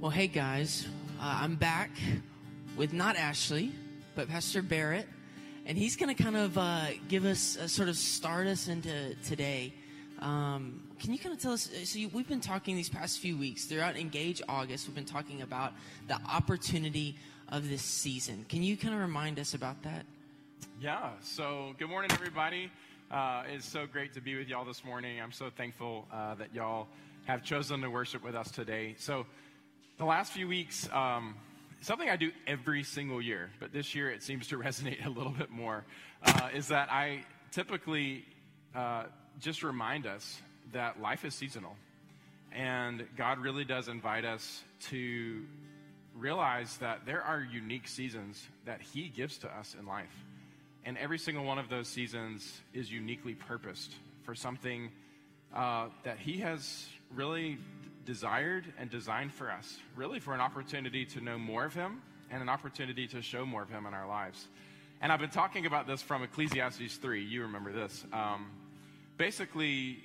Well, hey guys, uh, I'm back with not Ashley, but Pastor Barrett, and he's going to kind of uh, give us, uh, sort of start us into today. Um, can you kind of tell us? So you, we've been talking these past few weeks throughout Engage August. We've been talking about the opportunity of this season. Can you kind of remind us about that? Yeah. So good morning, everybody. Uh, it's so great to be with y'all this morning. I'm so thankful uh, that y'all have chosen to worship with us today. So the last few weeks, um, something I do every single year, but this year it seems to resonate a little bit more, uh, is that I typically uh, just remind us that life is seasonal. And God really does invite us to realize that there are unique seasons that He gives to us in life. And every single one of those seasons is uniquely purposed for something uh, that He has really desired and designed for us, really for an opportunity to know more of Him and an opportunity to show more of Him in our lives. And I've been talking about this from Ecclesiastes 3. You remember this. Um, basically,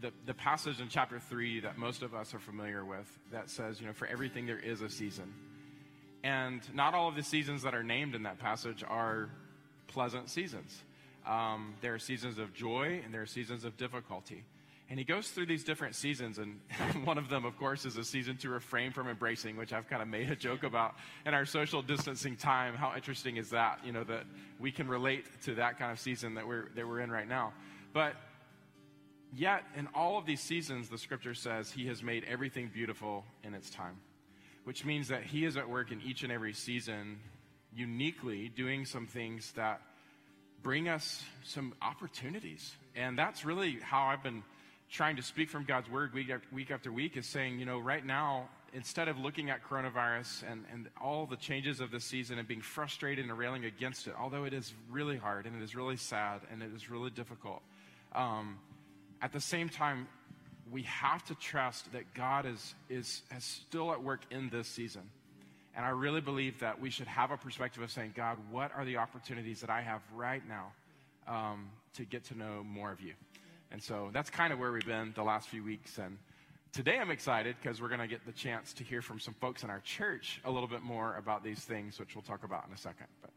the, the passage in chapter 3 that most of us are familiar with that says, you know, for everything there is a season. And not all of the seasons that are named in that passage are pleasant seasons. Um, there are seasons of joy and there are seasons of difficulty. And he goes through these different seasons, and one of them, of course, is a season to refrain from embracing, which I've kind of made a joke about in our social distancing time. How interesting is that? You know, that we can relate to that kind of season that we're, that we're in right now. But yet, in all of these seasons, the scripture says he has made everything beautiful in its time, which means that he is at work in each and every season, uniquely doing some things that bring us some opportunities. And that's really how I've been trying to speak from God's word week after week, after week is saying, you know, right now, instead of looking at coronavirus and, and all the changes of this season and being frustrated and railing against it, although it is really hard and it is really sad and it is really difficult, um, at the same time, we have to trust that God is, is, is still at work in this season. And I really believe that we should have a perspective of saying, God, what are the opportunities that I have right now um, to get to know more of you? And so that's kind of where we've been the last few weeks. And today I'm excited because we're going to get the chance to hear from some folks in our church a little bit more about these things, which we'll talk about in a second. But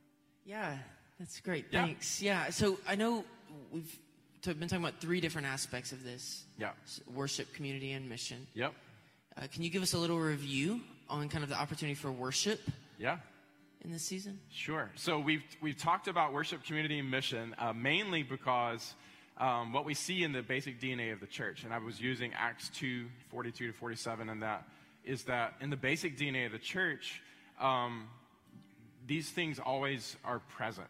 yeah, that's great. Thanks. Yeah. so I know we've been talking about three different aspects of this. Yeah. Worship, community, and mission. Yep. Uh, can you give us a little review on kind of the opportunity for worship? Yeah in this season? Sure. So we've we've talked about worship, community, and mission uh, mainly because um, what we see in the basic DNA of the church, and I was using Acts 2 42 to 47 and that, is that in the basic DNA of the church, um, these things always are present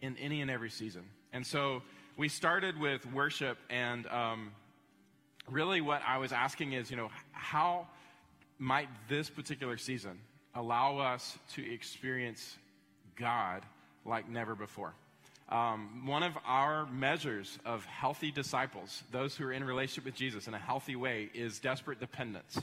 in any and every season. And so we started with worship, and um, really what I was asking is, you know, how might this particular season allow us to experience God like never before? Um, one of our measures of healthy disciples, those who are in relationship with Jesus in a healthy way, is desperate dependence.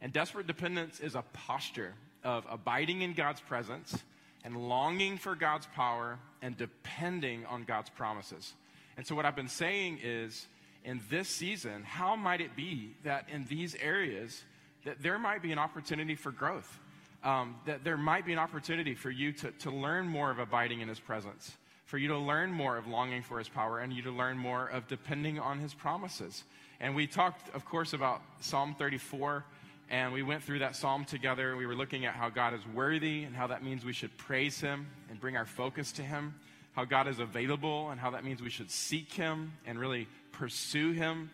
And desperate dependence is a posture of abiding in God's presence and longing for God's power and depending on God's promises. And so, what I've been saying is, in this season, how might it be that in these areas, that there might be an opportunity for growth? Um, that there might be an opportunity for you to, to learn more of abiding in His presence for you to learn more of longing for his power and you to learn more of depending on his promises. And we talked, of course, about Psalm 34, and we went through that psalm together. We were looking at how God is worthy and how that means we should praise him and bring our focus to him, how God is available and how that means we should seek him and really pursue him,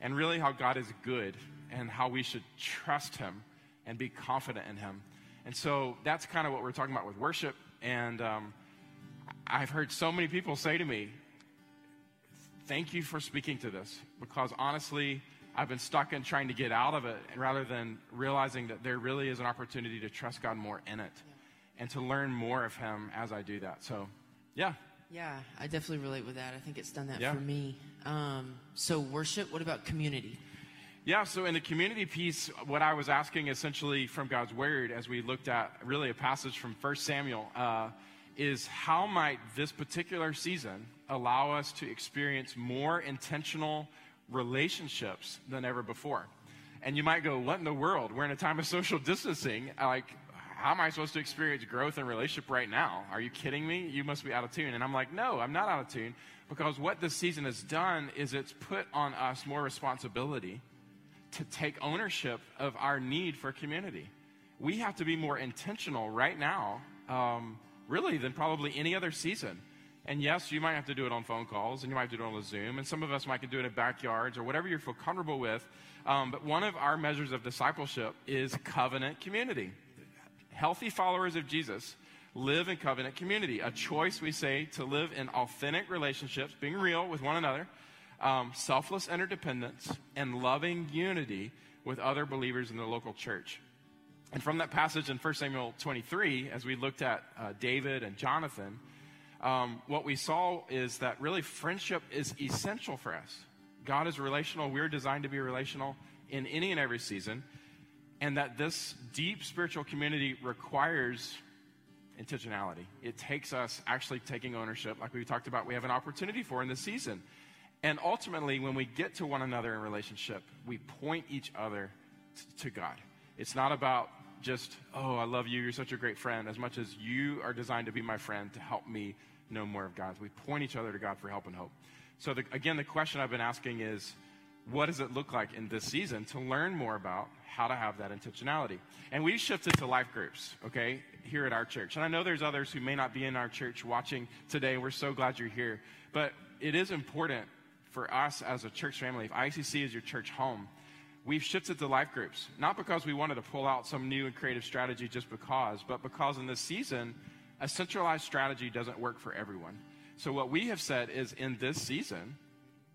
and really how God is good and how we should trust him and be confident in him. And so that's kind of what we're talking about with worship. And um, I've heard so many people say to me, Thank you for speaking to this because honestly, I've been stuck in trying to get out of it and rather than realizing that there really is an opportunity to trust God more in it and to learn more of Him as I do that. So, yeah. Yeah, I definitely relate with that. I think it's done that yeah. for me. Um, so, worship, what about community? Yeah, so in the community piece, what I was asking essentially from God's Word as we looked at really a passage from 1 Samuel. Uh, is how might this particular season allow us to experience more intentional relationships than ever before? And you might go, What in the world? We're in a time of social distancing. Like, how am I supposed to experience growth in relationship right now? Are you kidding me? You must be out of tune. And I'm like, No, I'm not out of tune because what this season has done is it's put on us more responsibility to take ownership of our need for community. We have to be more intentional right now, um, really, than probably any other season. And yes, you might have to do it on phone calls, and you might have to do it on a Zoom, and some of us might do it in backyards or whatever you feel comfortable with. Um, but one of our measures of discipleship is covenant community. Healthy followers of Jesus live in covenant community, a choice we say to live in authentic relationships, being real with one another, um, selfless interdependence, and loving unity with other believers in the local church. And from that passage in 1 Samuel 23, as we looked at uh, David and Jonathan, um, what we saw is that really friendship is essential for us. God is relational. We're designed to be relational in any and every season. And that this deep spiritual community requires intentionality. It takes us actually taking ownership, like we talked about, we have an opportunity for in this season. And ultimately, when we get to one another in relationship, we point each other t- to God. It's not about just, oh, I love you, you're such a great friend, as much as you are designed to be my friend to help me know more of God. We point each other to God for help and hope. So, the, again, the question I've been asking is, what does it look like in this season to learn more about how to have that intentionality. And we've shifted to life groups, okay, here at our church. And I know there's others who may not be in our church watching today. We're so glad you're here. But it is important for us as a church family, if ICC is your church home, we've shifted to life groups. Not because we wanted to pull out some new and creative strategy just because, but because in this season, a centralized strategy doesn't work for everyone. So what we have said is in this season,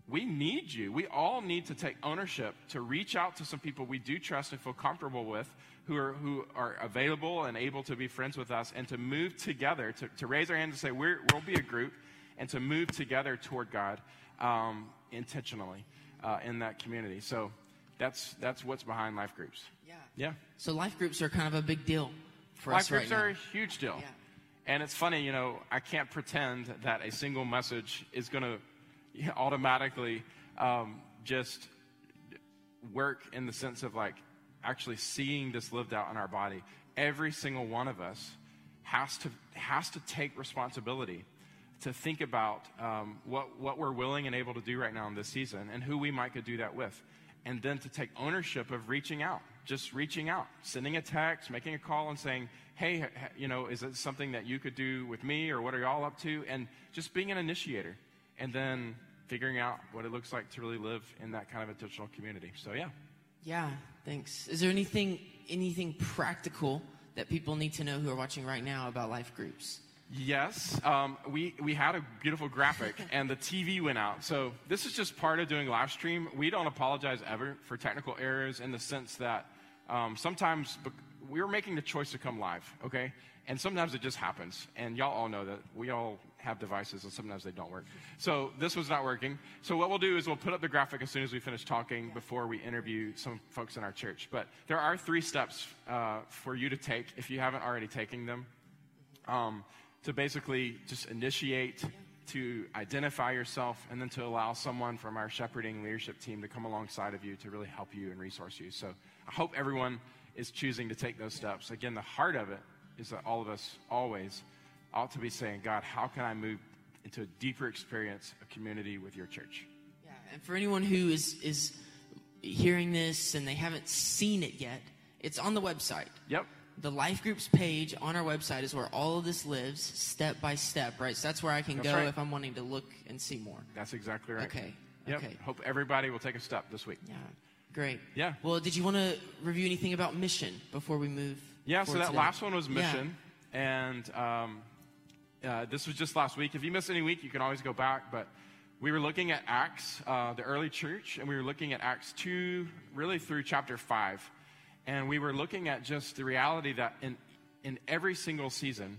we need you. We all need to take ownership to reach out to some people we do trust and feel comfortable with who are, who are available and able to be friends with us and to move together, to, to raise our hands and say, we will be a group, and to move together toward God um, intentionally uh, in that community. So that's, that's what's behind life groups. Yeah. Yeah. So life groups are kind of a big deal for us. life groups right are now. a huge deal. Yeah. And it's funny, you know, I can't pretend that a single message is going to automatically um, just work in the sense of like actually seeing this lived out in our body. Every single one of us has to has to take responsibility to think about um, what what we're willing and able to do right now in this season and who we might could do that with, and then to take ownership of reaching out, just reaching out, sending a text, making a call, and saying, "Hey, you know, is it something that you could do with me, or what are y'all up to?" And just being an initiator, and then figuring out what it looks like to really live in that kind of intentional community. So yeah. Yeah, thanks. Is there anything anything practical that people need to know who are watching right now about life groups? Yes, um, we, we had a beautiful graphic and the TV went out. So this is just part of doing live stream. We don't apologize ever for technical errors in the sense that um, sometimes we were making the choice to come live, okay? And sometimes it just happens. And y'all all know that we all have devices and sometimes they don't work. So this was not working. So what we'll do is we'll put up the graphic as soon as we finish talking before we interview some folks in our church. But there are three steps uh, for you to take if you haven't already taken them um, to basically just initiate, to identify yourself, and then to allow someone from our shepherding leadership team to come alongside of you to really help you and resource you. So I hope everyone is choosing to take those steps. Again, the heart of it is that all of us always ought to be saying, God, how can I move into a deeper experience of community with your church? Yeah, and for anyone who is is hearing this and they haven't seen it yet, it's on the website. Yep. The life groups page on our website is where all of this lives, step by step, right? So that's where I can That's go right. if I'm wanting to look and see more. That's exactly right. Okay. Yep. Okay. Hope everybody will take a step this week. Yeah. Great. Yeah. Well, did you want to review anything about mission before we move? Yeah, so that today? last one was Yeah. mission, and um, uh, this was just last week. If you missed any week, you can always go back. But we were looking at Acts, uh, the early church, and we were looking at Acts two, really through chapter five, and we were looking at just the reality that in in every single season,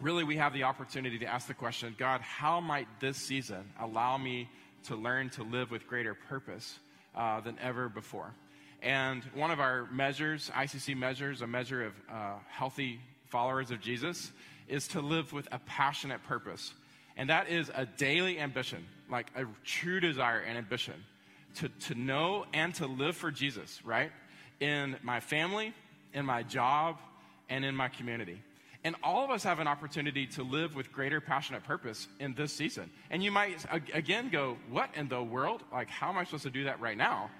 really we have the opportunity to ask the question, God, how might this season allow me to learn to live with greater purpose uh, than ever before? And one of our measures, ICC measures, a measure of uh, healthy followers of Jesus, is to live with a passionate purpose. And that is a daily ambition, like a true desire and ambition to, to know and to live for Jesus, right? In my family, in my job, and in my community. And all of us have an opportunity to live with greater passionate purpose in this season. And you might, again, go, What in the world? Like, how am I supposed to do that right now?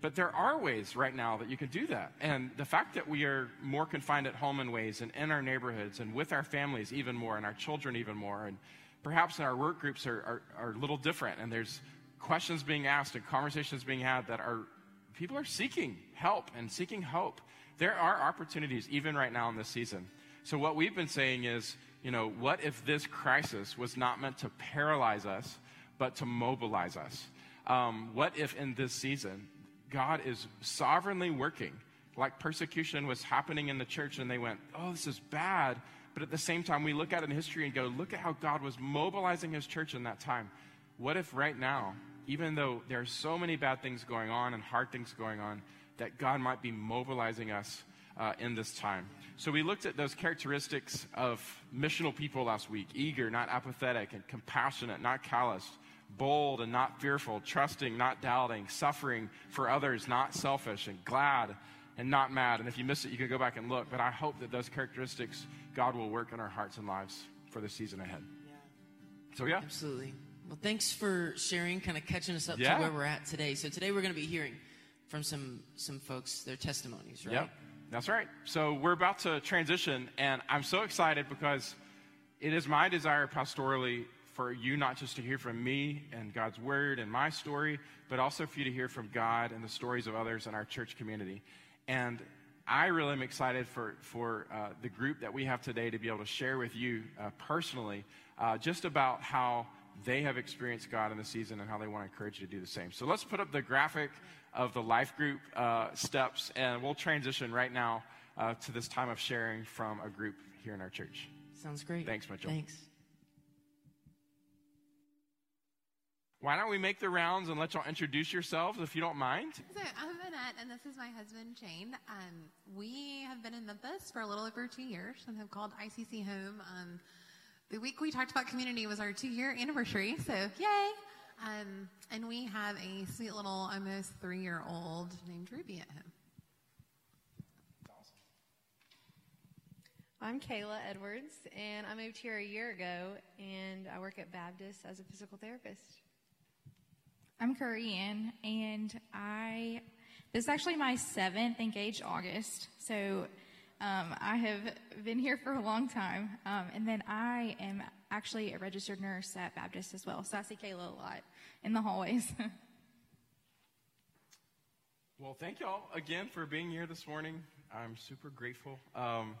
But there are ways right now that you can do that. And the fact that we are more confined at home in ways and in our neighborhoods and with our families even more and our children even more, and perhaps in our work groups are, are, are a little different and there's questions being asked and conversations being had that are people are seeking help and seeking hope. There are opportunities even right now in this season so, what we've been saying is, you know, what if this crisis was not meant to paralyze us, but to mobilize us? Um, what if in this season, God is sovereignly working, like persecution was happening in the church, and they went, oh, this is bad. But at the same time, we look at it in history and go, look at how God was mobilizing his church in that time. What if right now, even though there are so many bad things going on and hard things going on, that God might be mobilizing us uh, in this time. So we looked at those characteristics of missional people last week eager, not apathetic, and compassionate, not calloused, bold and not fearful, trusting, not doubting, suffering for others, not selfish, and glad and not mad. And if you missed it, you can go back and look. But I hope that those characteristics God will work in our hearts and lives for the season ahead. Yeah. So, yeah. Absolutely. Well, thanks for sharing, kind of catching us up yeah. to where we're at today. So, today we're going to be hearing from some, some folks, their testimonies, right? Yep. That's right. So we're about to transition, and I'm so excited because it is my desire pastorally for you not just to hear from me and God's word and my story, but also for you to hear from God and the stories of others in our church community. And I really am excited for, for uh, the group that we have today to be able to share with you uh, personally uh, just about how they have experienced God in the season and how they want to encourage you to do the same. So let's put up the graphic of the life group uh, steps, and we'll transition right now uh, to this time of sharing from a group here in our church. Sounds great. Thanks, Mitchell. Thanks. Why don't we make the rounds and let y'all introduce yourselves if you don't mind? So I'm Annette, and this is my husband Shane. Um, we have been in Memphis for a little over two years and have called ICC home. Um, the week we talked about community was our two-year anniversary, so yay! Um, and we have a sweet little, almost three year old named Ruby at home. I'm Kayla Edwards, and I moved here a year ago, and I work at Baptist as a physical therapist. I'm Curry Ann, and I this is actually my seventh Engage August, so um, I have been here for a long time, um, and then I am actually a registered nurse at Baptist as well. So I see Kayla a lot in the hallways. well, thank y'all again for being here this morning. I'm super grateful. Um,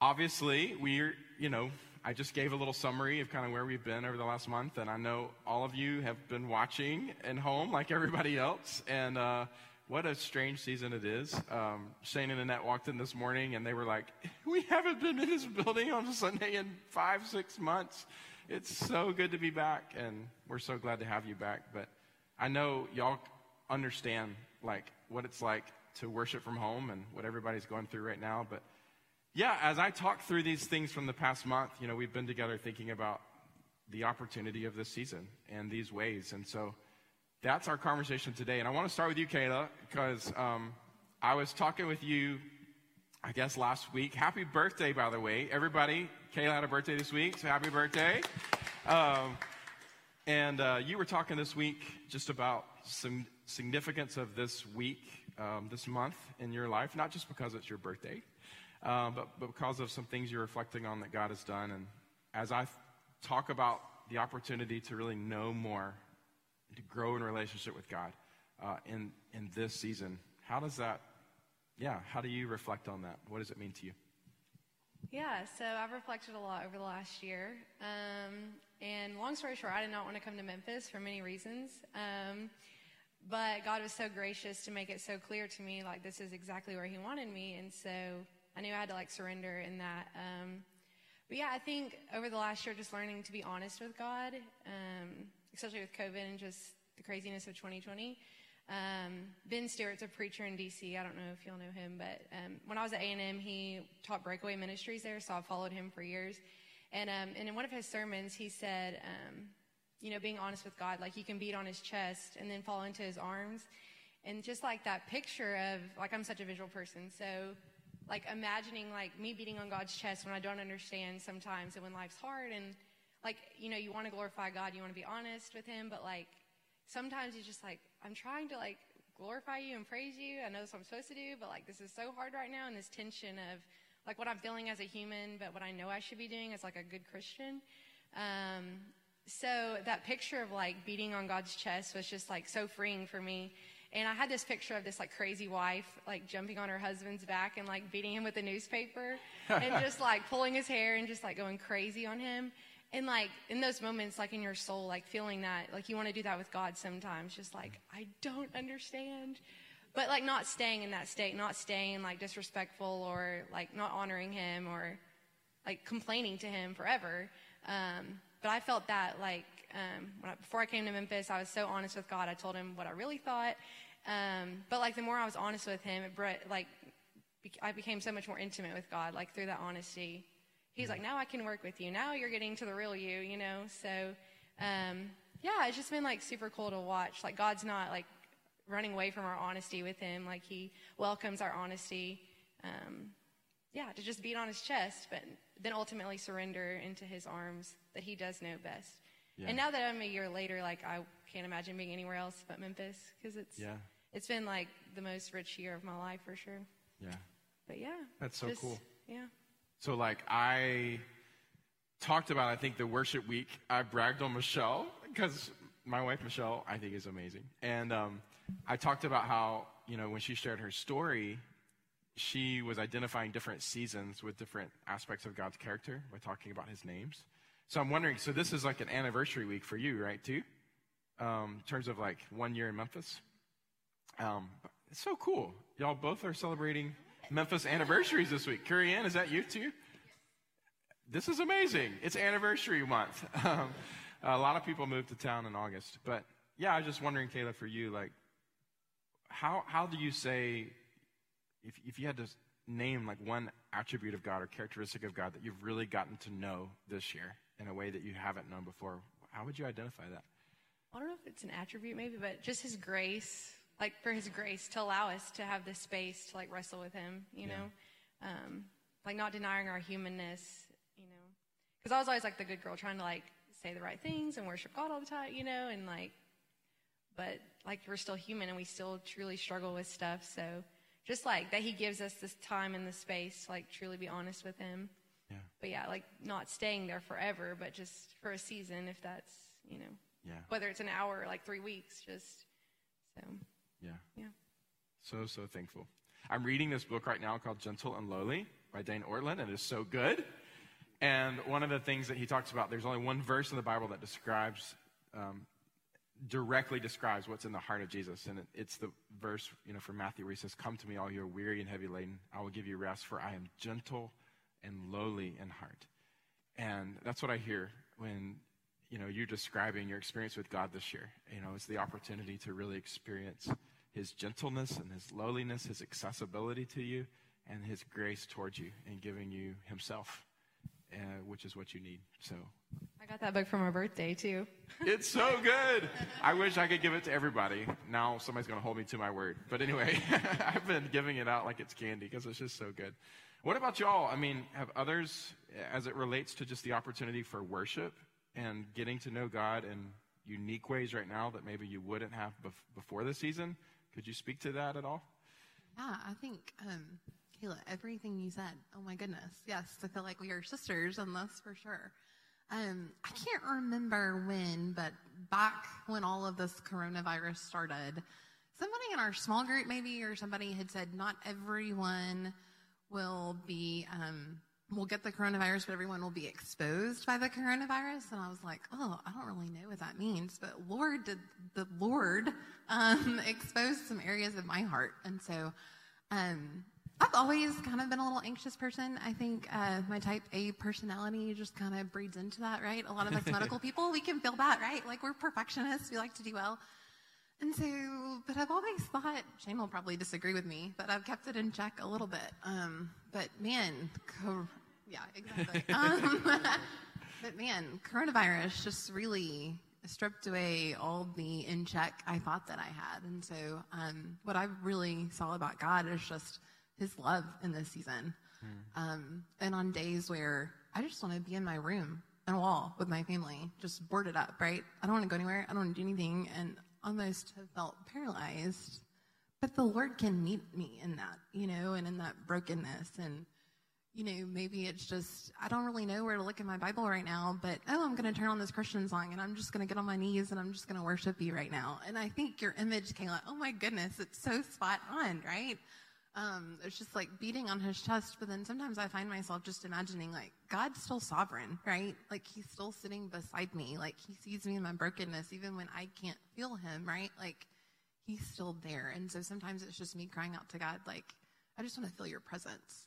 obviously, we're, you know, I just gave a little summary of kind of where we've been over the last month, and I know all of you have been watching at home like everybody else. And, uh, what a strange season it is. Um, Shane and Annette walked in this morning and they were like, We haven't been in this building on Sunday in five, six months. It's so good to be back, and we're so glad to have you back. But I know y'all understand like what it's like to worship from home and what everybody's going through right now. But yeah, as I talk through these things from the past month, you know, we've been together thinking about the opportunity of this season and these ways. And so that's our conversation today. And I want to start with you, Kayla, because um, I was talking with you, I guess, last week. Happy birthday, by the way. Everybody, Kayla had a birthday this week, so happy birthday. Um, and uh, you were talking this week just about some significance of this week, um, this month in your life, not just because it's your birthday, uh, but, but because of some things you're reflecting on that God has done. And as I talk about the opportunity to really know more to grow in relationship with God uh, in, in this season. How does that, yeah, how do you reflect on that? What does it mean to you? Yeah, so I've reflected a lot over the last year. Um, and long story short, I did not want to come to Memphis for many reasons. Um, but God was so gracious to make it so clear to me, like, this is exactly where He wanted me. And so I knew I had to, like, surrender in that. Um, but yeah, I think over the last year, just learning to be honest with God, um, especially with COVID and just the craziness of 2020. Um, ben Stuart's a preacher in DC. I don't know if y'all know him, but um, when I was at A&M, he taught Breakaway Ministries there, so I followed him for years. And, um, and in one of his sermons, he said, um, you know, being honest with God. Like you can beat on his chest and then fall into his arms. And just like that picture of, like, I'm such a visual person. So, like, imagining like me beating on God's chest when I don't understand sometimes and when life's hard. And, like, you know, you want to glorify God, you want to be honest with him, but, like, sometimes you're just like, I'm trying to, like, glorify you and praise you. I know that's what I'm supposed to do, but, like, this is so hard right now. And this tension of, like, what I'm feeling as a human, but what I know I should be doing as, like, a good Christian. Um, so that picture of like beating on God's chest was just like so freeing for me. And I had this picture of this like crazy wife like jumping on her husband's back and like beating him with a newspaper and just like pulling his hair and just like going crazy on him. And like in those moments, like in your soul, like feeling that, like you want to do that with God sometimes, just like, I don't understand. But like not staying in that state, not staying like disrespectful or like not honoring him or like complaining to him forever. Um, but I felt that like um, I, before I came to Memphis, I was so honest with God. I told him what I really thought. Um, but like the more I was honest with him, it brought, like I became so much more intimate with God. Like through that honesty, He's like, now I can work with you. Now you're getting to the real you, you know. So um, yeah, it's just been like super cool to watch. Like God's not like running away from our honesty with Him. Like He welcomes our honesty. Um, yeah, to just beat on His chest, but then ultimately surrender into His arms that He does know best. Yeah. And now that I'm a year later, like I can't imagine being anywhere else but Memphis because it's Yeah. it's been like the most rich year of my life for sure. Yeah. But yeah, That's so just- cool. Yeah. So, like, I talked about, I think, the worship week. I bragged on Michelle because my wife, Michelle, I think is amazing. And um, I talked about how, you know, when she shared her story, she was identifying different seasons with different aspects of God's character by talking about his names. So I'm wondering, so this is like an anniversary week for you, right, too? Um, in terms of like one year in Memphis. Um, it's so cool. Y'all both are celebrating Memphis anniversaries this week. Curry Ann, is that you too? This is amazing. It's anniversary month. Um, a lot of people moved to town in August. But yeah, I was just wondering, Kayla, for you, like, how, how do you say, if, if you had to name like one attribute of God or characteristic of God that you've really gotten to know this year in a way that you haven't known before, how would you identify that? I don't know if it's an attribute maybe, but just his grace, like for his grace to allow us to have this space to like wrestle with him, you know, um, like not denying our humanness, you know, because I was always like the good girl trying to like say the right things and worship God all the time, you know, and like, but like we're still human and we still truly struggle with stuff. So just like that he gives us this time and the space to like truly be honest with him. Yeah. But yeah, like not staying there forever, but just for a season if that's, you know, Yeah. whether it's an hour or like three weeks, just so Yeah. yeah. So, so thankful. I'm reading this book right now called Gentle and Lowly by Dane Ortlund, and it is so good. And one of the things that he talks about, there's only one verse in the Bible that describes, um, directly describes what's in the heart of Jesus. And it, it's the verse, you know, from Matthew where he says, Come to me, all you are weary and heavy laden. I will give you rest, for I am gentle and lowly in heart. And that's what I hear when, you know, you're describing your experience with God this year. You know, it's the opportunity to really experience his gentleness and his lowliness, his accessibility to you, and his grace towards you and giving you himself, uh, which is what you need. So I got that book for my birthday too. it's so good. I wish I could give it to everybody. Now somebody's going to hold me to my word. But anyway, I've been giving it out like it's candy because it's just so good. What about y'all? I mean, have others, as it relates to just the opportunity for worship and getting to know God in unique ways right now that maybe you wouldn't have bef- before the season? Could you speak to that at all? Yeah, I think, um, Kayla, everything you said, oh my goodness. Yes, I feel like we are sisters on this for sure. Um, I can't remember when, but back when all of this coronavirus started, somebody in our small group maybe or somebody had said not everyone will be, um, will get the coronavirus, but everyone will be exposed by the coronavirus. And I was like, oh, I don't really know what that means. But Lord, did the Lord um, expose some areas of my heart. And so um, I've always kind of been a little anxious person. I think uh, my type A personality just kind of breeds into that, right? A lot of us medical people, we can feel that, right? Like we're perfectionists, we like to do well. And so, but I've always thought, Shane will probably disagree with me, but I've kept it in check a little bit. Um, but man, co- yeah, exactly. um, but man, coronavirus just really stripped away all the in check I thought that I had. And so, um, what I really saw about God is just His love in this season. Mm. Um, and on days where I just want to be in my room and a wall with my family, just boarded up, right? I don't want to go anywhere. I don't want to do anything, and almost have felt paralyzed. But the Lord can meet me in that, you know, and in that brokenness and you know, maybe it's just, I don't really know where to look in my Bible right now, but oh, I'm going to turn on this Christian song and I'm just going to get on my knees and I'm just going to worship you right now. And I think your image, Kayla, oh my goodness, it's so spot on, right? Um, it's just like beating on his chest, but then sometimes I find myself just imagining like God's still sovereign, right? Like he's still sitting beside me. Like he sees me in my brokenness, even when I can't feel him, right? Like he's still there. And so sometimes it's just me crying out to God, like, I just want to feel your presence.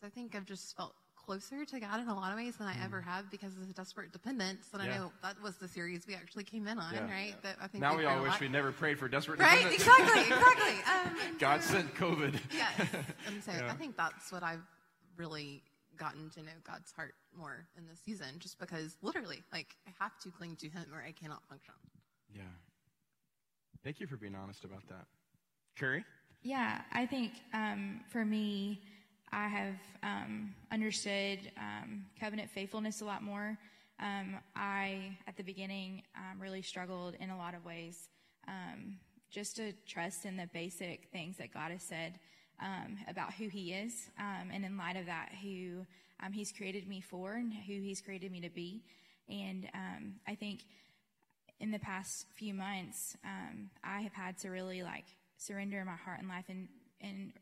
So I think I've just felt closer to God in a lot of ways than I ever mm. have because of the desperate dependence. And yeah. I know that was the series we actually came in on, yeah. right? That I think now we all wish we never prayed for desperate right? dependence. Right? Exactly, exactly. Um, God so, sent COVID. Yes, and so yeah. I think that's what I've really gotten to know God's heart more in this season, just because literally, like, I have to cling to Him or I cannot function. Yeah. Thank you for being honest about that, Curry. Yeah, I think um, for me I have um, understood um, covenant faithfulness a lot more. Um, I, at the beginning, um, really struggled in a lot of ways um, just to trust in the basic things that God has said about who He is, and in light of that, who He's created me for and who He's created me to be. And I think in the past few months, I have had to really like surrender my heart and life and and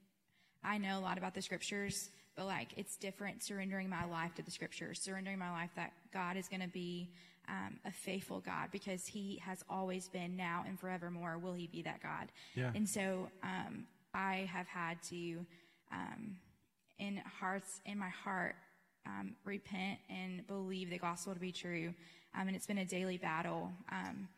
I know a lot about the scriptures, but like it's different surrendering my life to the scriptures, surrendering my life that God is going to be um, a faithful God because He has always been now and forevermore. Will He be that God? Yeah. And so um, I have had to, um, in hearts, in my heart, um, repent and believe the gospel to be true. Um, and it's been a daily battle. Um,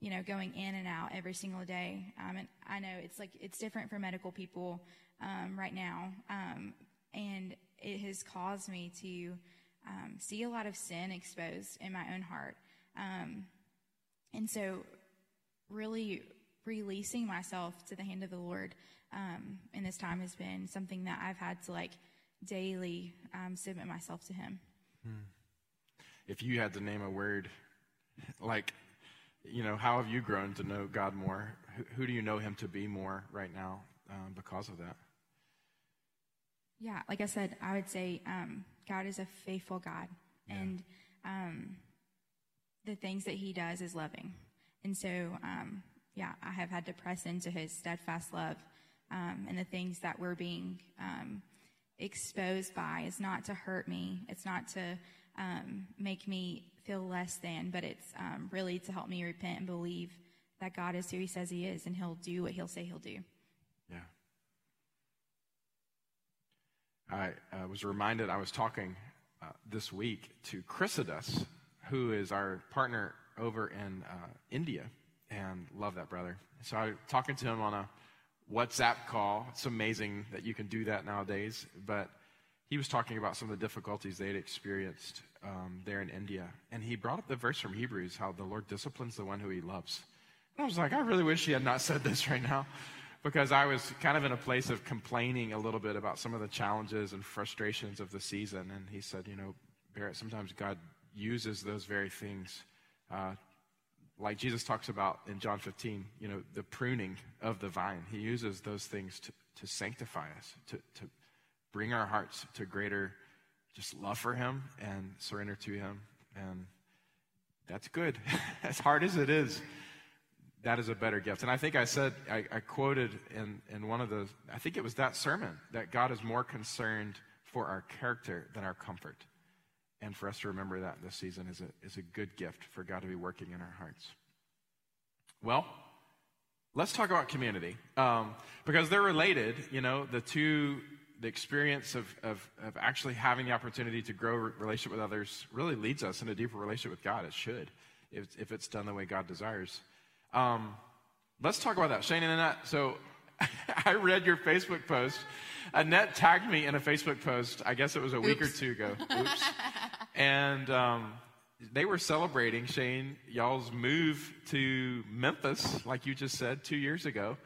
you know, going in and out every single day. and I know it's like it's different for medical people um, right now. Um, and it has caused me to um, see a lot of sin exposed in my own heart. Um, and so, really releasing myself to the hand of the Lord um, in this time has been something that I've had to like daily um, submit myself to Him. Hmm. If you had to name a word, like, you know, how have you grown to know God more? Who, do you know Him to be more right now um, because of that? Yeah, like I said, I would say um, God is a faithful God, yeah. and um, the things that He does is loving. And so, um, yeah, I have had to press into His steadfast love, um, and the things that we're being um, exposed by is not to hurt me. It's not to um, make me feel less than, but it's really to help me repent and believe that God is who He says He is, and He'll do what He'll say He'll do. Yeah. I uh, was reminded I was talking uh, this week to Chrysidas, who is our partner over in uh, India, and love that brother. So I was talking to him on a WhatsApp call. It's amazing that you can do that nowadays, but he was talking about some of the difficulties they'd experienced um, there in India, and he brought up the verse from Hebrews, how the Lord disciplines the one who He loves. And I was like, I really wish he had not said this right now because I was kind of in a place of complaining a little bit about some of the challenges and frustrations of the season. And he said, You know, Barrett, sometimes God uses those very things. Uh, like Jesus talks about in John 15, you know, the pruning of the vine. He uses those things to, to sanctify us, to, to bring our hearts to greater just love for Him and surrender to Him. And that's good, as hard as it is that is a better gift. And I think I said, I, I, quoted in, in one of the, I think it was that sermon, that God is more concerned for our character than our comfort. And for us to remember that this season is a, is a good gift for God to be working in our hearts. Well, let's talk about community. Um, because they're related, you know, the two, the experience of, of, of actually having the opportunity to grow relationship with others really leads us in a deeper relationship with God. It should, if, if it's done the way God desires. Um, let's talk about that. Shane and Annette, so I read your Facebook post. Annette tagged me in a Facebook post, I guess it was a Oops. week or two ago. Oops. and um, they were celebrating Shane y'all's move to Memphis, like you just said two years ago,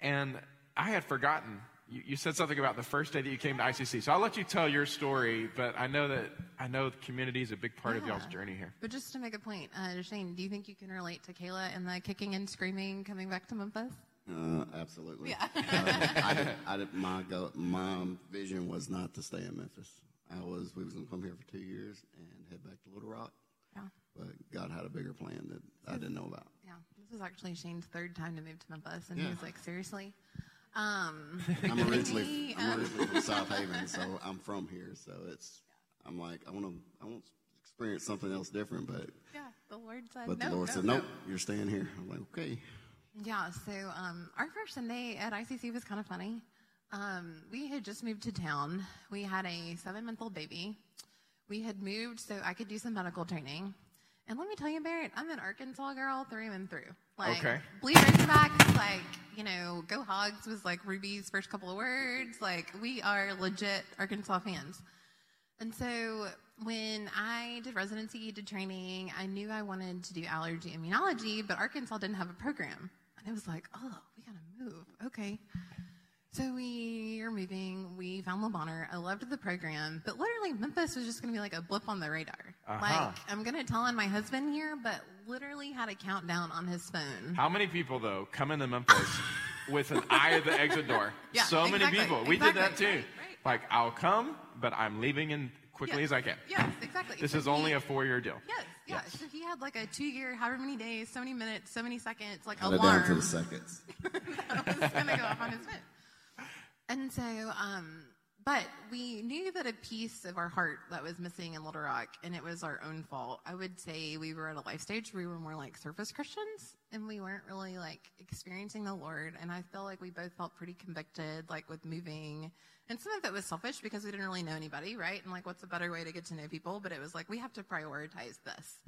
and I had forgotten. You, you said something about the first day that you came to ICC, so I'll let you tell your story. But I know that I know the community is a big part of y'all's journey here. But just to make a point, uh, Shane, do you think you can relate to Kayla and the kicking and screaming coming back to Memphis? Uh, absolutely. Yeah. uh, I did, I did, my go, my vision was not to stay in Memphis. I was we was gonna come here for two years and head back to Little Rock, Yeah. but God had a bigger plan that I didn't know about. Yeah. This was actually Shane's third time to move to Memphis, and Yeah. he was like, seriously? Um, I'm originally I'm um, originally from Southaven, so I'm from here. So it's I'm like I want to I want to experience something else different, but yeah, the Lord said but no. the Lord no, said no. nope, you're staying here. I'm like okay. Yeah, so um, our first Sunday at ICC was kind of funny. Um, we had just moved to town. We had a seven month old baby. We had moved so I could do some medical training. And let me tell you, Barrett, I'm an Arkansas girl through and through. Like, Okay. Bleed Razorbacks, like, you know, Go Hogs was like Ruby's first couple of words. Like, we are legit Arkansas fans. And so when I did residency, did training, I knew I wanted to do allergy immunology, but Arkansas didn't have a program. And it was like, oh, we gotta move. Okay. So we are moving. We found Le Bonheur. I loved the program, but literally Memphis was just gonna be like a blip on the radar. Uh-huh. Like I'm gonna tell on my husband here, but literally had a countdown on his phone. How many people though come into Memphis with an eye at the exit door? Yeah, so many people. We did that too. right, right. Like I'll come, but I'm leaving in quickly Yes, as I can. Yes, exactly. This So is only a four-year deal. Yes, yeah. Yes. So he had like a two-year, however many days, so many minutes, so many seconds, like Cut it alarm. down to the seconds. that was going to go off on his phone. And so, um, but we knew that a piece of our heart that was missing in Little Rock, and it was our own fault. I would say we were at a life stage we were more like surface Christians, and we weren't really like experiencing the Lord. And I feel like we both felt pretty convicted, like with moving. And some of it was selfish because we didn't really know anybody, right? And like, what's a better way to get to know people? But it was like, we have to prioritize this.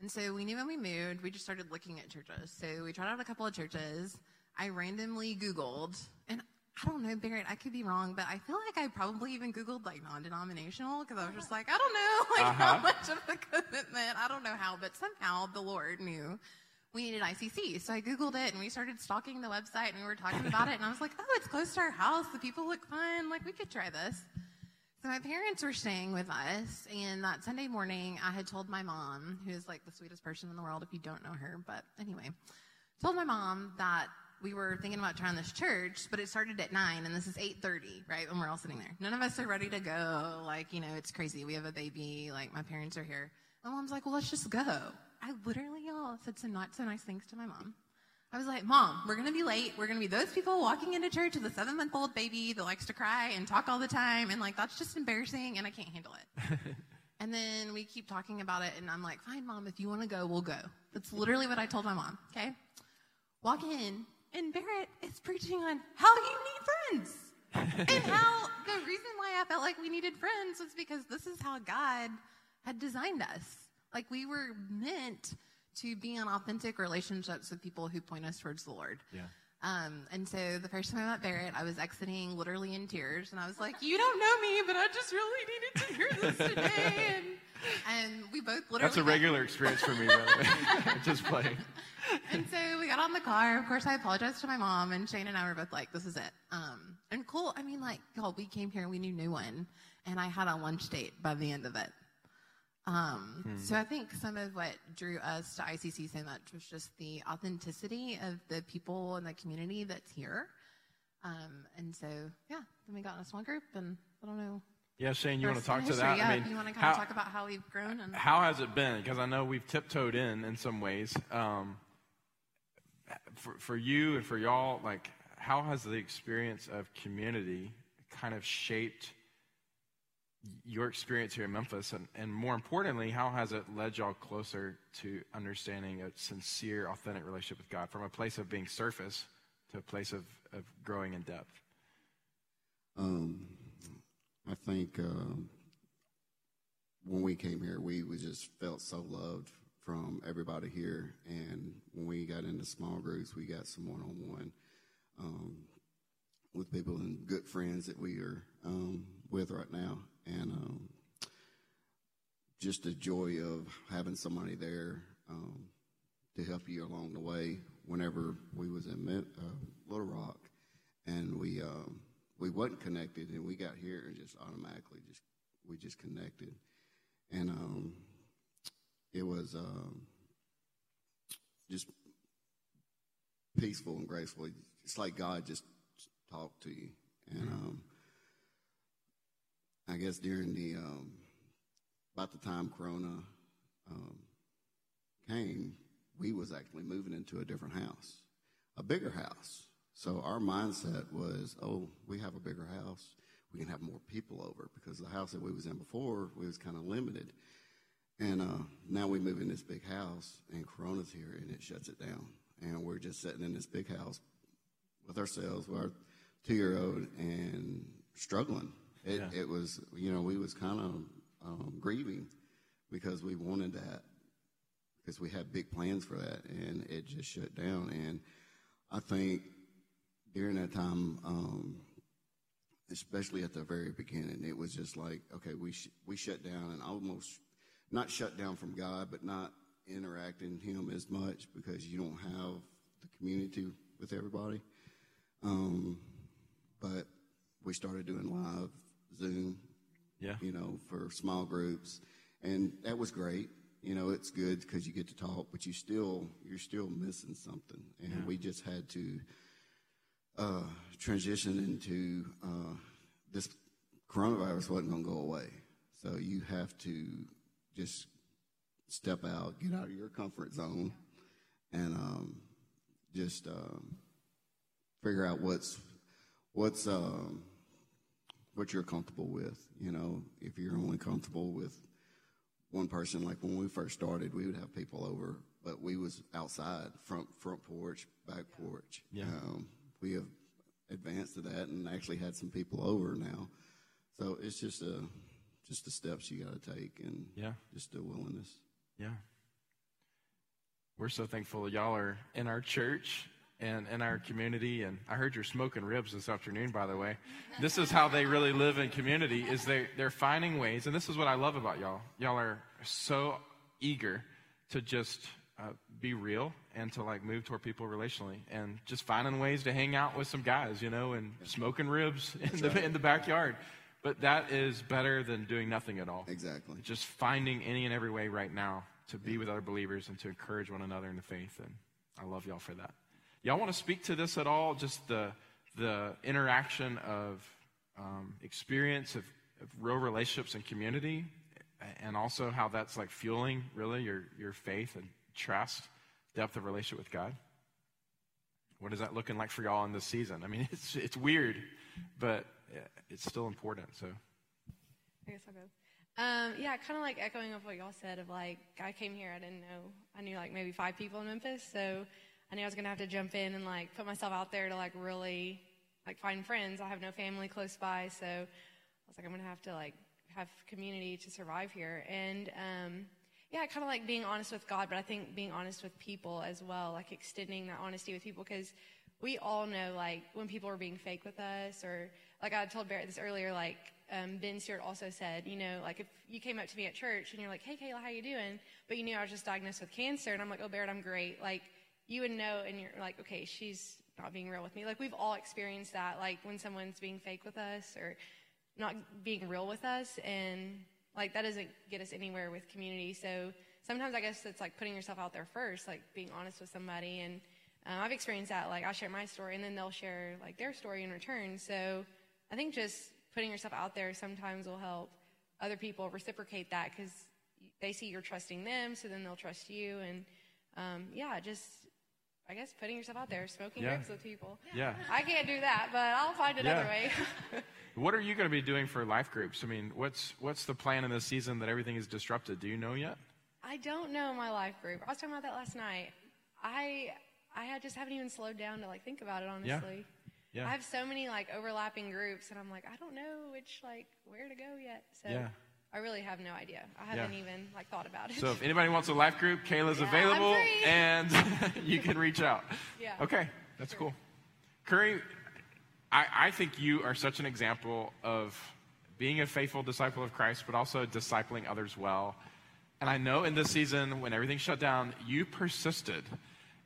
And so we knew when we moved, we just started looking at churches. So we tried out a couple of churches. I randomly Googled, and I don't know, Barrett, I could be wrong, but I feel like I probably even Googled like non denominational because I was just like, I don't know like how uh-huh. much of a commitment. I don't know how, but somehow the Lord knew we needed ICC. So I Googled it and we started stalking the website and we were talking about it. And I was like, oh, it's close to our house. The people look fun. Like, we could try this. So my parents were staying with us, and that Sunday morning, I had told my mom, who is like the sweetest person in the world if you don't know her, but anyway, told my mom that we were thinking about trying this church, but it started at nine, and this is eight thirty, right? When we're all sitting there, none of us are ready to go. Like, you know, it's crazy. We have a baby. Like, my parents are here. My mom's like, "Well, let's just go." I literally, y'all, said some not so nice things to my mom. I was like, Mom, we're going to be late. We're going to be those people walking into church with a seven month old baby that likes to cry and talk all the time. And like, that's just embarrassing and I can't handle it. and then we keep talking about it. And I'm like, Fine, Mom, if you want to go, we'll go. That's literally what I told my mom. Okay. Walk in and Barrett is preaching on how you need friends. and how the reason why I felt like we needed friends was because this is how God had designed us. Like we were meant to be in authentic relationships with people who point us towards the Lord. Yeah. Um, and so the first time I met Barrett, I was exiting literally in tears, and I was like, "You don't know me, but I just really needed to hear this today." And, and we both literally That's a regular experience for me, by the way. Just playing. and so we got on the car. Of course, I apologized to my mom, and Shane and I were both like, "This is it." Um, and cool. I mean, like, y'all, we came here, and we knew no one, and I had a lunch date by the end of it. Um, So I think some of what drew us to ICC so much was just the authenticity of the people in the community that's here. Um, and so, yeah, then we got in a small group, and I don't know. Yeah, Shane, you want to talk of to that? Yeah, I mean, you want to kind how, of talk about how we've grown and how has it been? Because I know we've tiptoed in in some ways. Um, for, for you and for y'all, like, how has the experience of community kind of shaped your experience here in Memphis? And, and more importantly, how has it led y'all closer to understanding a sincere, authentic relationship with God from a place of being surface to a place of, of growing in depth? Um, I think um, when we came here, we, we just felt so loved from everybody here. And when we got into small groups, we got some one on one with people and good friends that we are um, with right now. And um, just the joy of having somebody there um, to help you along the way. Whenever we was in uh, Little Rock, and we um, we wasn't connected, and we got here and just automatically just we just connected, and um, it was um, just peaceful and graceful. It's like God just talked to you, and um, I guess during the um, about the time Corona um, came, we was actually moving into a different house, a bigger house. So our mindset was, oh, we have a bigger house. We can have more people over because the house that we was in before, we was kind of limited. And uh, now we move in this big house, and Corona's here, and it shuts it down. And we're just sitting in this big house with ourselves, with our two-year-old, and struggling. It, yeah. it was, you know, we was kind of um, grieving because we wanted that because we had big plans for that, and it just shut down. And I think during that time, um, especially at the very beginning, it was just like, okay, we sh- we shut down and almost not shut down from God, but not interacting Him as much because you don't have the community with everybody. Um, but we started doing live Zoom, yeah, you know, for small groups, and that was great. You know, it's good because you get to talk, but you still you're still missing something, and yeah. we just had to uh, transition into uh, this coronavirus wasn't going to go away. So you have to just step out, get out of your comfort zone, and um, just um, figure out what's what's um, what you're comfortable with. You know, if you're only comfortable with one person, like when we first started, we would have people over, but we was outside, front front porch, back porch. Yeah. Um, we have advanced to that and actually had some people over now. So it's just a just the steps you got to take and yeah, just the willingness. Yeah. We're so thankful y'all are in our church and in our community. And I heard you're smoking ribs this afternoon, by the way. This is how they really live in community is they, they're finding ways. And this is what I love about y'all. Y'all are so eager to just uh, be real and to like move toward people relationally and just finding ways to hang out with some guys, you know, and smoking ribs in the, in the backyard. But that is better than doing nothing at all. Exactly. Just finding any and every way right now to be with other believers and to encourage one another in the faith. And I love y'all for that. Y'all want to speak to this at all? Just the, the interaction of um, experience of, of real relationships and community, and also how that's like fueling really your, your faith and trust, depth of relationship with God? What is that looking like for y'all in this season? I mean, it's, it's weird, but it's still important. So, I guess I'll go. Um, yeah, kind of like echoing of what y'all said of like, I came here, I didn't know, I knew like maybe five people in Memphis, so I knew I was going to have to jump in and like put myself out there to like really like find friends. I have no family close by, so I was like, I'm going to have to like have community to survive here. And, um, yeah, kind of like being honest with God, but I think being honest with people as well, like extending that honesty with people because we all know like when people are being fake with us or like I told Barrett this earlier, like um, Ben Stuart also said, you know, like if you came up to me at church and you're like, hey, Kayla, how you doing? But you knew I was just diagnosed with cancer and I'm like, oh, Barrett, I'm great. Like you would know and you're like, okay, she's not being real with me. Like we've all experienced that, like when someone's being fake with us or not being real with us and like that doesn't get us anywhere with community. So sometimes I guess it's like putting yourself out there first, like being honest with somebody. And um, I've experienced that. Like I share my story, and then they'll share like their story in return. So I think just putting yourself out there sometimes will help other people reciprocate that because they see you're trusting them, so then they'll trust you. And um, yeah, just I guess putting yourself out there, smoking yeah. with people. Yeah. I can't do that, but I'll find another yeah. way. What are you going to be doing for life groups? I mean, what's what's the plan in this season that everything is disrupted? Do you know yet? I don't know my life group. I was talking about that last night. I I just haven't even slowed down to like think about it honestly. Yeah. yeah. I have so many like overlapping groups, and I'm like, I don't know which like where to go yet. So yeah. I really have no idea. I haven't yeah. even like thought about it. So if anybody wants a life group, Kayla's yeah, available, and you can reach out. Yeah. Okay, that's sure. cool. Curry, I, I think you are such an example of being a faithful disciple of Christ, but also discipling others well. And I know in this season, when everything shut down, you persisted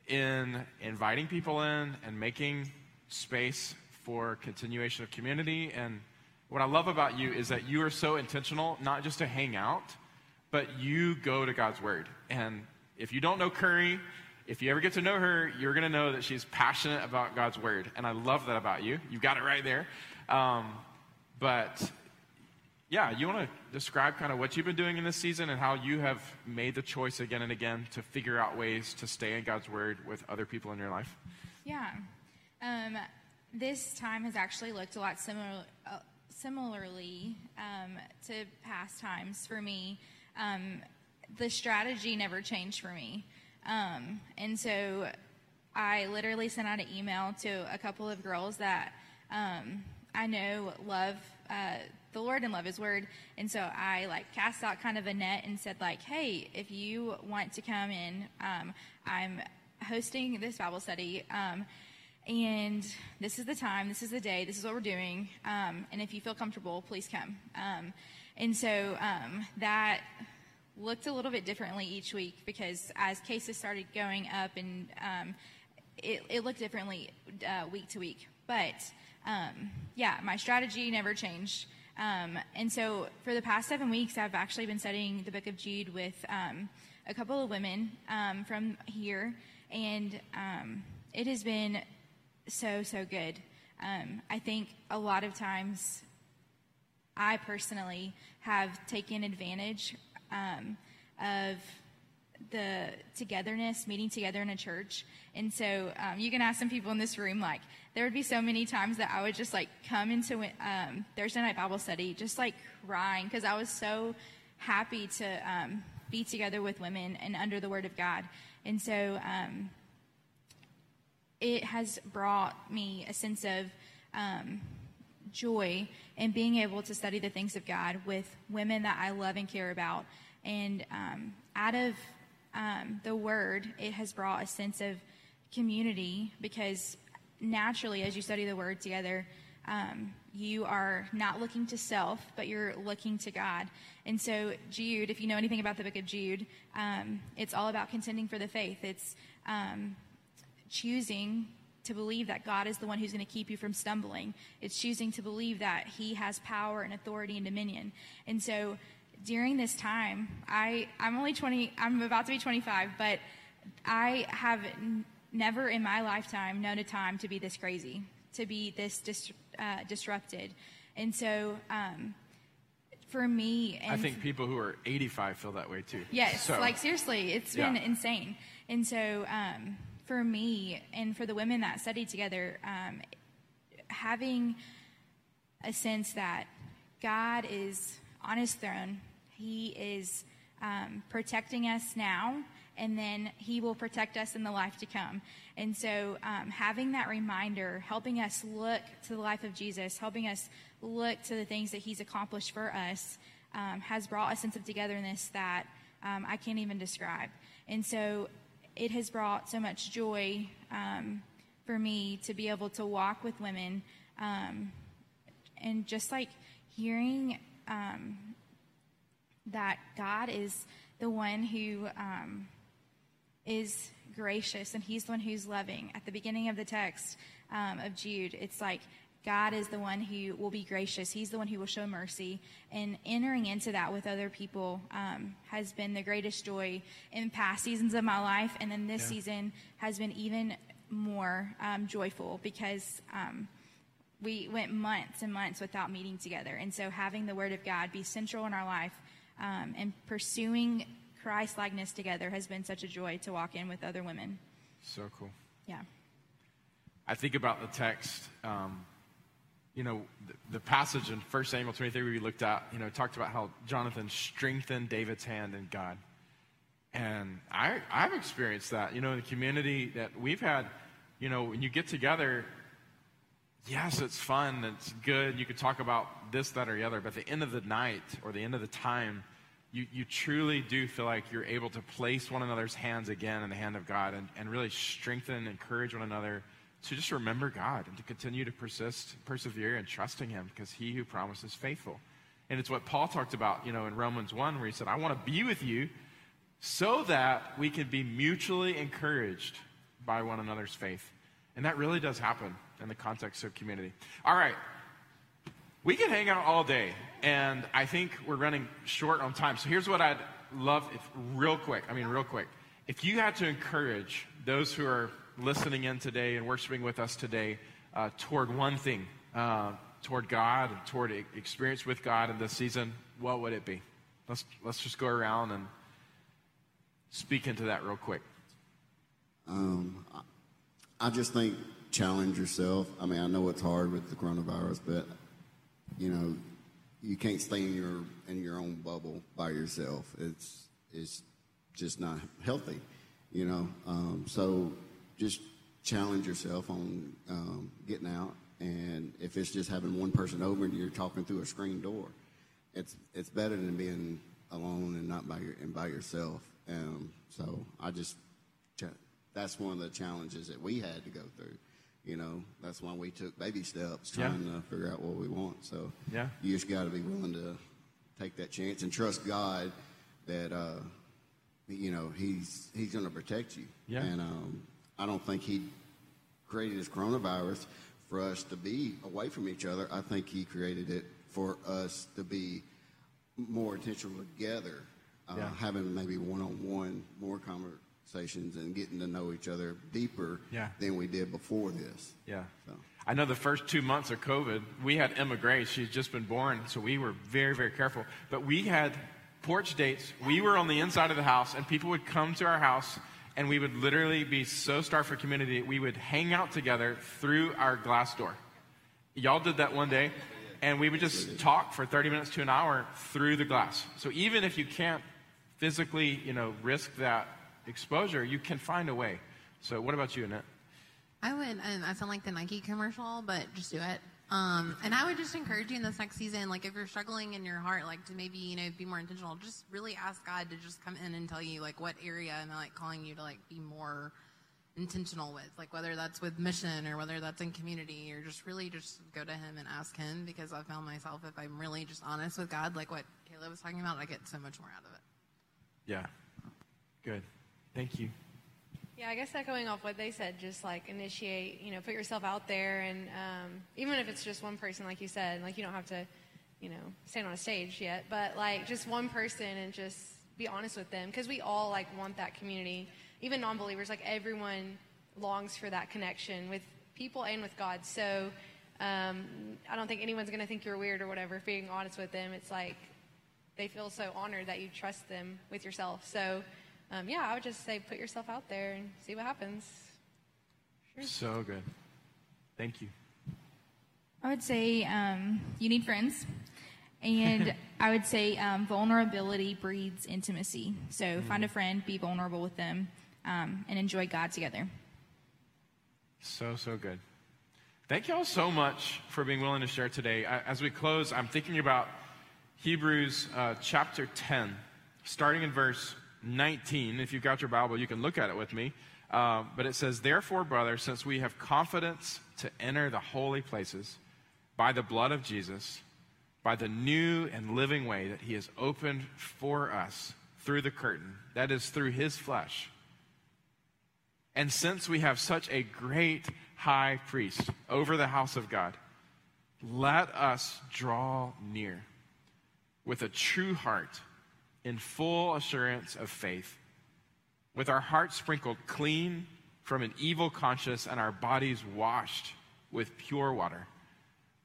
in inviting people in and making space for continuation of community. And what I love about you is that you are so intentional, not just to hang out, but you go to God's Word. And if you don't know Curry, if you ever get to know her, you're going to know that she's passionate about God's Word. And I love that about you. You've got it right there. Um, but yeah, you want to describe kind of what you've been doing in this season and how you have made the choice again and again to figure out ways to stay in God's Word with other people in your life? Yeah. Um, this time has actually looked a lot similar, uh, similarly um, to past times for me. Um, the strategy never changed for me. Um, and so I literally sent out an email to a couple of girls that um, I know love uh, the Lord and love His Word. And so I like cast out kind of a net and said like, hey, if you want to come in, um, I'm hosting this Bible study. And this is the time, this is the day, this is what we're doing. Um, and if you feel comfortable, please come. Um, and so um, that looked a little bit differently each week because as cases started going up and um, it, it, looked differently uh, week to week. But um, yeah, my strategy never changed. Um, and so for the past seven weeks, I've actually been studying the book of Jude with um, a couple of women um, from here. And it has been so, so good. I think a lot of times I personally have taken advantage um, of the togetherness, meeting together in a church. And so um, you can ask some people in this room, like, there would be so many times that I would just like come into um, Thursday night Bible study, just like crying, because I was so happy to um, be together with women and under the Word of God. And so um, it has brought me a sense of um, joy in being able to study the things of God with women that I love and care about. And um, out of um, the Word, it has brought a sense of community because naturally, as you study the Word together, um, you are not looking to self, but you're looking to God. And so, Jude, if you know anything about the book of Jude, um, it's all about contending for the faith. It's um, choosing to believe that God is the one who's going to keep you from stumbling. It's choosing to believe that He has power and authority and dominion. And so during this time, I, I'm only 20, I'm about to be 25, but I have n- never in my lifetime known a time to be this crazy, to be this dis- uh, disrupted. And so, um, for me, I think people who are 85 feel that way too. Yes, so, like seriously, it's been yeah. insane. And so, um, for me and for the women that studied together, um, having a sense that God is on his throne, he is um, protecting us now, and then he will protect us in the life to come. And so, um, having that reminder, helping us look to the life of Jesus, helping us look to the things that he's accomplished for us, um, has brought a sense of togetherness that um, I can't even describe. And so, it has brought so much joy um, for me to be able to walk with women um, and just like hearing um, that God is the one who um, is gracious and He's the one who's loving. At the beginning of the text um, of Jude, it's like God is the one who will be gracious. He's the one who will show mercy. And entering into that with other people um, has been the greatest joy in past seasons of my life. And then this yeah. season has been even more um, joyful because um, we went months and months without meeting together. And so having the Word of God be central in our life um, and pursuing Christ likeness together has been such a joy to walk in with other women. So cool. Yeah. I think about the text um, you know, the, the, passage in 1 Samuel 23 we looked at, you know, talked about how Jonathan strengthened David's hand in God. And I, I've experienced that, you know, in the community that we've had, you know, when you get together, yes, it's fun, it's good, you could talk about this, that, or the other, but at the end of the night or the end of the time, you, you truly do feel like you're able to place one another's hands again in the hand of God and, and really strengthen and encourage one another to just remember God and to continue to persist, persevere, and trusting Him because He who promises faithful. And it's what Paul talked about, you know, in Romans 1, where he said, I want to be with you so that we can be mutually encouraged by one another's faith. And that really does happen in the context of community. All right. We can hang out all day, and I think we're running short on time. So here's what I'd love, if, real quick. I mean, real quick. If you had to encourage those who are listening in today and worshiping with us today uh, toward one thing, uh, toward God, and toward experience with God in this season, what would it be? Let's let's just go around and speak into that real quick. Um, I just think challenge yourself. I mean, I know it's hard with the coronavirus, but you know, you can't stay in your in your own bubble by yourself. It's it's just not healthy, you know. Um, so just challenge yourself on um, getting out, and if it's just having one person over and you're talking through a screen door, it's it's better than being alone and not by your and by yourself. Um, so I just that's one of the challenges that we had to go through. You know, that's why we took baby steps trying yeah. to figure out what we want. So yeah, you just got to be willing to take that chance and trust God that uh, you know He's He's going to protect you. Yeah. And um, I don't think He created this coronavirus for us to be away from each other. I think He created it for us to be more intentional together, uh, yeah. having maybe one-on-one more conversations and getting to know each other deeper yeah. than we did before this. Yeah. So. I know the first two months of COVID, we had Emma Grace. She's just been born, so we were very, very careful. But we had porch dates. We were on the inside of the house, and people would come to our house, and we would literally be so starved for community, we would hang out together through our glass door. Y'all did that one day and we would just talk for 30 minutes to an hour through the glass. So even if you can't physically, you know, risk that exposure, you can find a way. So what about you, Annette? I would, and I sound like the Nike commercial, but just do it. Um, and I would just encourage you in this next season, like if you're struggling in your heart, like to maybe you know be more intentional. Just really ask God to just come in and tell you like what area and like calling you to like be more intentional with, like whether that's with mission or whether that's in community or just really just go to Him and ask Him because I found myself, if I'm really just honest with God, like what Caleb was talking about, I get so much more out of it. Yeah. Good. Thank you. Yeah, I guess echoing off what they said, just like initiate, you know, put yourself out there, and um, even if it's just one person, like you said, like you don't have to, you know, stand on a stage yet, but like just one person and just be honest with them because we all like want that community even non believers, like everyone longs for that connection with people and with God. So um, I don't think anyone's going to think you're weird or whatever, being honest with them. It's like they feel so honored that you trust them with yourself. So um, yeah, I would just say put yourself out there and see what happens. Sure. So good. Thank you. I would say um, you need friends. And I would say um, vulnerability breeds intimacy. So mm. find a friend, be vulnerable with them, um, and enjoy God together. So, so good. Thank you all so much for being willing to share today. As we close, I'm thinking about Hebrews uh, chapter 10, starting in verse 19. If you've got your Bible, you can look at it with me. Uh, but it says, Therefore, brothers, since we have confidence to enter the holy places by the blood of Jesus, by the new and living way that he has opened for us through the curtain, that is, through his flesh and since we have such a great high priest over the house of God, let us draw near with a true heart in full assurance of faith, with our hearts sprinkled clean from an evil conscience and our bodies washed with pure water.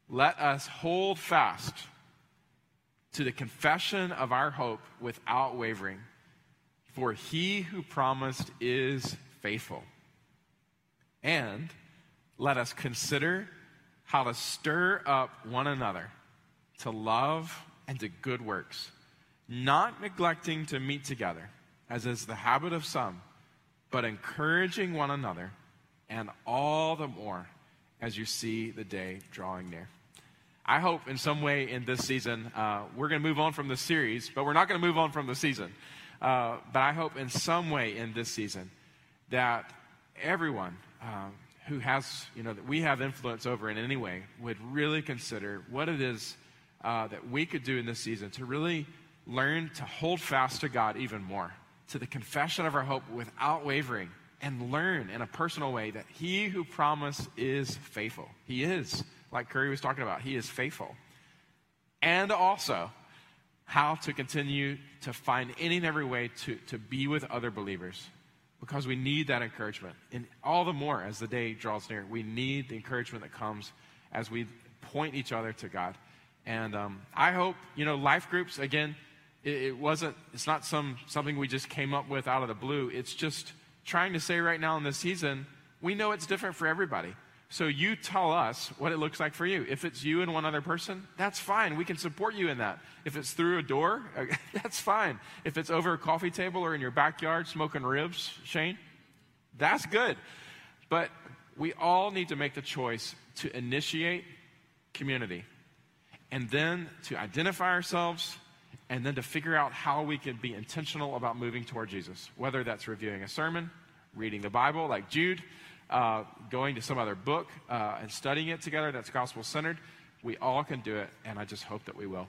Let us hold fast to the confession of our hope without wavering, for he who promised is faithful. And let us consider how to stir up one another to love and to good works, not neglecting to meet together, as is the habit of some, but encouraging one another, and all the more as you see the day drawing near. I hope in some way in this season, uh, we're going to move on from the series, but we're not going to move on from the season. Uh, but I hope in some way in this season that everyone uh, who has, you know, that we have influence over in any way would really consider what it is uh, that we could do in this season to really learn to hold fast to God even more. to the confession of our hope without wavering and learn in a personal way that he who promised is faithful. He is, like Curry was talking about, he is faithful. And also, how to continue to find any and every way to, to be with other believers because we need that encouragement. And all the more as the day draws near, we need the encouragement that comes as we point each other to God. And um, I hope, you know, life groups, again, it, it wasn't, it's not some, something we just came up with out of the blue. It's just trying to say right now in this season, we know it's different for everybody. So you tell us what it looks like for you. If it's you and one other person, that's fine. We can support you in that. If it's through a door, that's fine. If it's over a coffee table or in your backyard smoking ribs, Shane, that's good. But we all need to make the choice to initiate community and then to identify ourselves and then to figure out how we can be intentional about moving toward Jesus, whether that's reviewing a sermon, reading the Bible like Jude, uh, going to some other book uh, and studying it together that's gospel centered. We all can do it, and I just hope that we will.